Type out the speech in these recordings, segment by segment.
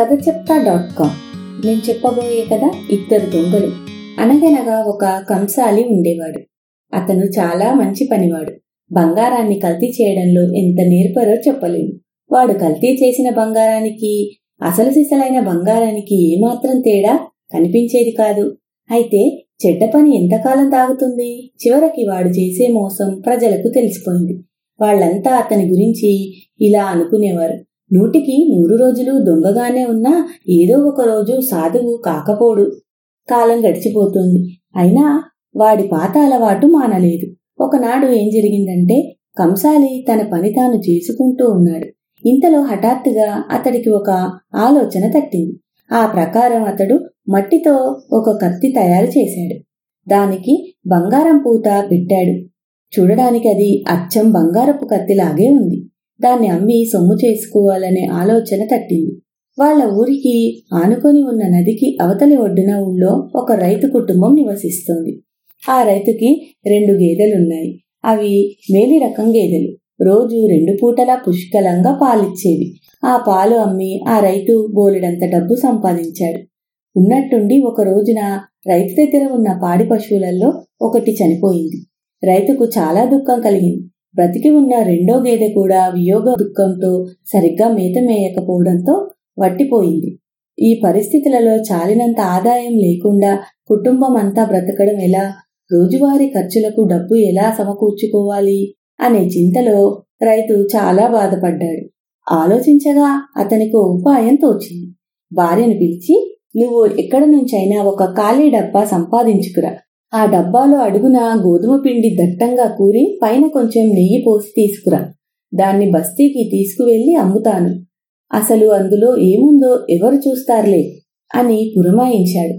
కథ చెప్తా dot com. నేను చెప్పబోయే కదా ఇద్దరు దొంగలు. అనగనగా ఒక కంసాలి ఉండేవాడు. అతను చాలా మంచి పనివాడు. బంగారాన్ని కల్తీ చేయడంలో ఎంత నేర్పరో చెప్పలేను. వాడు కల్తీ చేసిన బంగారానికి అసలు సిసలైన బంగారానికి ఏమాత్రం తేడా కనిపించేది కాదు. అయితే చెడ్డ పని ఎంతకాలం తాగుతుంది? చివరికి వాడు చేసే మోసం ప్రజలకు తెలిసిపోయింది. వాళ్ళంతా అతని గురించి ఇలా అనుకునేవారు. నూటికి నూరు రోజులు దొంగగానే ఉన్నా ఏదో ఒక రోజు సాధువు కాకపోడు. కాలం గడిచిపోతుంది. అయినా వాడి పాత అలవాటు మానలేదు. ఒకనాడు ఏం జరిగిందంటే కంసాలి తన పని తాను చేసుకుంటూ ఉన్నాడు. ఇంతలో హఠాత్తుగా అతడికి ఒక ఆలోచన తట్టింది. ఆ ప్రకారం అతడు మట్టితో ఒక కత్తి తయారు చేశాడు. దానికి బంగారం పూత పెట్టాడు. చూడడానికి అది అచ్చం బంగారపు కత్తిలాగే ఉంది. దాన్ని అమ్మి సొమ్ము చేసుకోవాలనే ఆలోచన తట్టింది. వాళ్ళ ఊరికి ఆనుకొని ఉన్న నదికి అవతలి ఒడ్డున ఊళ్ళో ఒక రైతు కుటుంబం నివసిస్తోంది. ఆ రైతుకి రెండు గేదెలున్నాయి. అవి మేలి రకం గేదెలు. రోజు రెండు పూటలా పుష్కలంగా పాలిచ్చేవి. ఆ పాలు అమ్మి ఆ రైతు బోలెడంత డబ్బు సంపాదించాడు. ఉన్నట్టుండి ఒక రోజున రైతు దగ్గర ఉన్న పాడి పశువులలో ఒకటి చనిపోయింది. రైతుకు చాలా దుఃఖం కలిగింది. బ్రతికి ఉన్న రెండో గేదె కూడా వియోగ దుఃఖంతో సరిగ్గా మేత మేయకపోవడంతో వట్టిపోయింది. ఈ పరిస్థితులలో చాలినంత ఆదాయం లేకుండా కుటుంబం అంతా బ్రతకడం ఎలా? రోజువారీ ఖర్చులకు డబ్బు ఎలా సమకూర్చుకోవాలి? అనే చింతలో రైతు చాలా బాధపడ్డాడు. ఆలోచించగా అతనికి ఉపాయం తోచింది. భార్యను పిలిచి నువ్వు ఎక్కడి నుంచైనా ఒక ఖాళీ డబ్బా సంపాదించుకురా. ఆ డబ్బాలో అడుగున గోధుమ పిండి దట్టంగా కూరి పైన కొంచెం నెయ్యి పోసి తీసుకురా. దాన్ని బస్తీకి తీసుకువెళ్ళి అమ్ముతాను. అసలు అందులో ఏముందో ఎవరు చూస్తారులే అని పురమాయించాడు.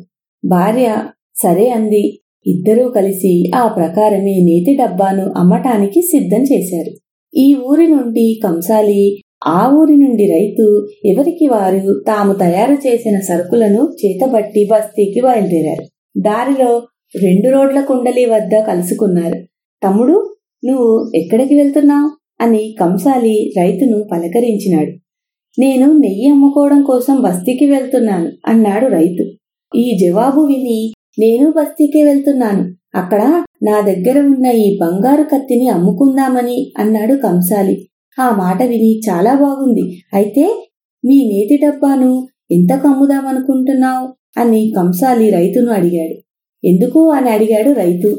భార్య సరే అంది. ఇద్దరూ కలిసి ఆ ప్రకారమే నేతి డబ్బాను అమ్మటానికి సిద్ధం చేశారు. ఈ ఊరి నుండి కంసాలి ఆ ఊరి నుండి రైతు ఎవరికి వారు తాము తయారు చేసిన సరుకులను చేతబట్టి బస్తీకి బయలుదేరారు. దారిలో రెండు రోడ్ల కుండలి వద్ద కలుసుకున్నారు. తమ్ముడు నువ్వు ఎక్కడికి వెళ్తున్నావు? అని కంసాలి రైతును పలకరించినాడు. నేను నెయ్యి అమ్ముకోవడం కోసం బస్తీకి వెళ్తున్నాను అన్నాడు రైతు. ఈ జవాబు విని నేను బస్తీకే వెళ్తున్నాను. అక్కడ నా దగ్గర ఉన్న ఈ బంగారు కత్తిని అమ్ముకుందామని అన్నాడు కంసాలి. ఆ మాట విని చాలా బాగుంది. అయితే మీ నేతి డబ్బాను ఎంతకు అమ్ముదామనుకుంటున్నావు? అని కంసాలి రైతును అడిగాడు. ఎందుకు అని అడిగాడు రైతు.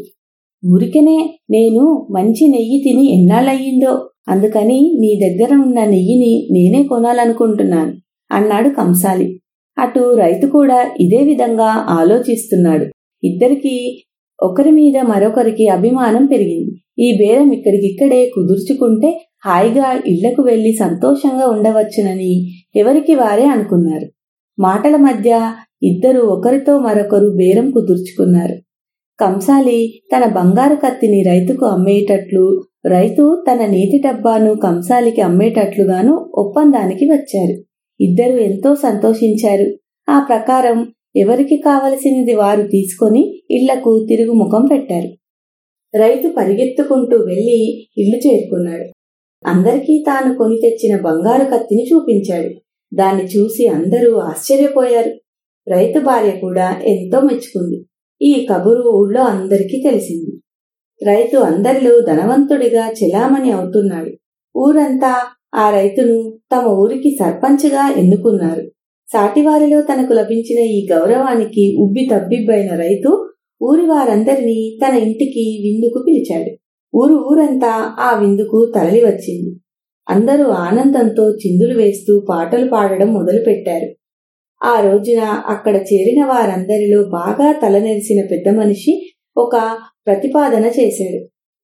ఊరికనే నేను మంచి నెయ్యి తిని ఎన్నాళ్ళయ్యిందో అందుకని నీ దగ్గర ఉన్న నెయ్యిని నేనే కొనాలనుకుంటున్నాను అన్నాడు కంసాలి. అటు రైతు కూడా ఇదే విధంగా ఆలోచిస్తున్నాడు. ఇద్దరికి ఒకరి మీద మరొకరికి అభిమానం పెరిగింది. ఈ బేరం ఇక్కడికిక్కడే కుదుర్చుకుంటే హాయిగా ఇళ్ళకు వెళ్ళి సంతోషంగా ఉండవచ్చునని ఎవరికి వారే అనుకున్నారు. మాటల మధ్య ఇద్దరు ఒకరితో మరొకరు బేరం కుదుర్చుకున్నారు. కంసాలి తన బంగారు కత్తిని రైతుకు అమ్మేటట్లు రైతు తన నేతి డబ్బాను కంసాలికి అమ్మేటట్లుగాను ఒప్పందానికి వచ్చారు. ఇద్దరు ఎంతో సంతోషించారు. ఆ ప్రకారం ఎవరికి కావలసినది వారు తీసుకొని ఇళ్ళకు తిరుగు ముఖం పెట్టారు. రైతు పరిగెత్తుకుంటూ వెళ్ళి ఇల్లు చేరుకున్నాడు. అందరికీ తాను కొని తెచ్చిన బంగారు కత్తిని చూపించాడు. దాన్ని చూసి అందరూ ఆశ్చర్యపోయారు. రైతు భార్య కూడా ఎంతో మెచ్చుకుంది. ఈ కబురు ఊళ్ళో అందరికీ తెలిసింది. రైతు అందరిలో ధనవంతుడిగా చెలామణి అవుతున్నాడు. ఊరంతా ఆ రైతును తమ ఊరికి సర్పంచ్గా ఎన్నుకున్నారు. సాటివారిలో తనకు లభించిన ఈ గౌరవానికి ఉబ్బి తబ్బిబ్బైన రైతు ఊరి వారందరినీ తన ఇంటికి విందుకు పిలిచాడు. ఊరు ఊరంతా ఆ విందుకు తరలి వచ్చింది అందరూ ఆనందంతో చిందులు వేస్తూ పాటలు పాడడం మొదలుపెట్టారు. ఆ రోజున అక్కడ చేరిన వారందరిలో బాగా తలనెరిసిన పెద్ద మనిషి ఒక ప్రతిపాదన చేశాడు.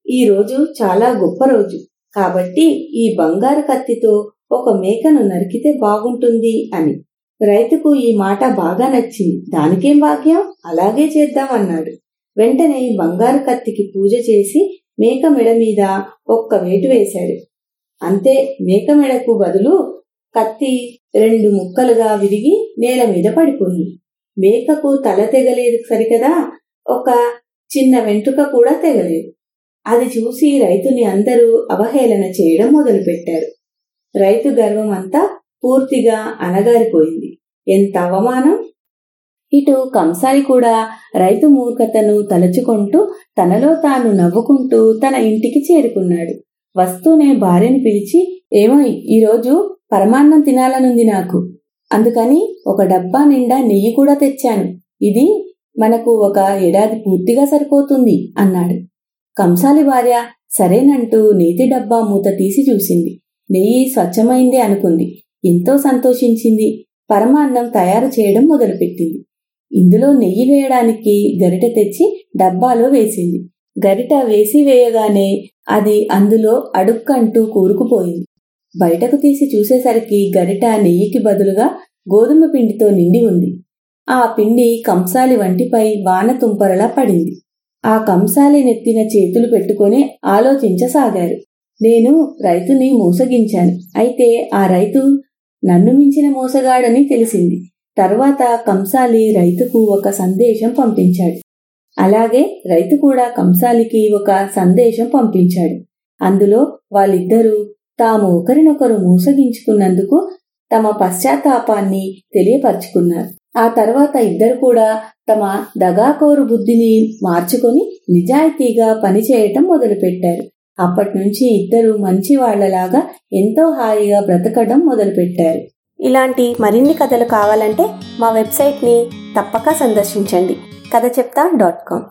ఈ రోజు చాలా గొప్ప రోజు. కాబట్టి ఈ బంగారు కత్తితో ఒక మేకను నరికితే బాగుంటుంది అని. రైతుకు ఈ మాట బాగా నచ్చింది. దానికేం భాగ్యం? అలాగే చేద్దామన్నాడు వెంటనే బంగారు కత్తికి పూజ చేసి మేక మెడ మీద ఒక్క వేటు వేశాడు. అంతే మేక మెడకు బదులు కత్తి రెండు ముక్కలుగా విరిగి నేల మీద పడిపోయింది. మేకకు తల తెగలేదు సరికదా? ఒక చిన్న వెంట్రుక కూడా తెగలేదు. అది చూసి రైతుని అందరూ అవహేళన చేయడం మొదలుపెట్టారు. రైతు గర్వం అంతా పూర్తిగా అణగారిపోయింది. ఎంత అవమానం! ఇటు కంసాలి కూడా రైతు మూర్ఖతను తలుచుకుంటూ తనలో తాను నవ్వుకుంటూ తన ఇంటికి చేరుకున్నాడు. వస్తూనే భార్యను పిలిచి ఏమో ఈరోజు పరమాన్నం తినాలనుంది నాకు. అందుకని ఒక డబ్బా నిండా నెయ్యి కూడా తెచ్చాను. ఇది మనకు ఒక ఏడాది పూర్తిగా సరిపోతుంది అన్నాడు. కంసాలి భార్య సరేనంటూ నేతి డబ్బా మూత తీసి చూసింది. నెయ్యి స్వచ్ఛమైంది అనుకుంది. ఎంతో సంతోషించింది. పరమాన్నం తయారు చేయడం మొదలుపెట్టింది. ఇందులో నెయ్యి వేయడానికి గరిట తెచ్చి డబ్బాలో వేసింది. గరిట వేసి వేయగానే అది అందులో అడుక్కంటూ కూరుకుపోయింది. బయటకు తీసి చూసేసరికి గరిట నెయ్యికి బదులుగా గోధుమ పిండితో నిండి ఉంది. ఆ పిండి కంసాలి వంటిపై వానతుంపరలా పడింది. ఆ కంసాలి నెత్తిన చేతులు పెట్టుకొని ఆలోచించసాగారు. నేను రైతుని మోసగించాను. అయితే ఆ రైతు నన్ను మించిన మోసగాడని తెలిసింది. తర్వాత కంసాలి రైతుకు ఒక సందేశం పంపించాడు. అలాగే రైతు కూడా కంసాలికి ఒక సందేశం పంపించాడు. అందులో వాళ్ళిద్దరూ తాము ఒకరినొకరు మోసగించుకున్నందుకు తమ పశ్చాత్తాపాన్ని తెలియపరుచుకున్నారు. ఆ తర్వాత ఇద్దరు కూడా తమ దగాకోరు బుద్ధిని మార్చుకొని నిజాయితీగా పనిచేయటం మొదలుపెట్టారు. అప్పటి నుంచి ఇద్దరు మంచి వాళ్ళలాగా ఎంతో హాయిగా బ్రతకడం మొదలుపెట్టారు. ఇలాంటి మరిన్ని కథలు కావాలంటే మా వెబ్సైట్ని తప్పక సందర్శించండి. కథ చెప్తా డాట్ కామ్.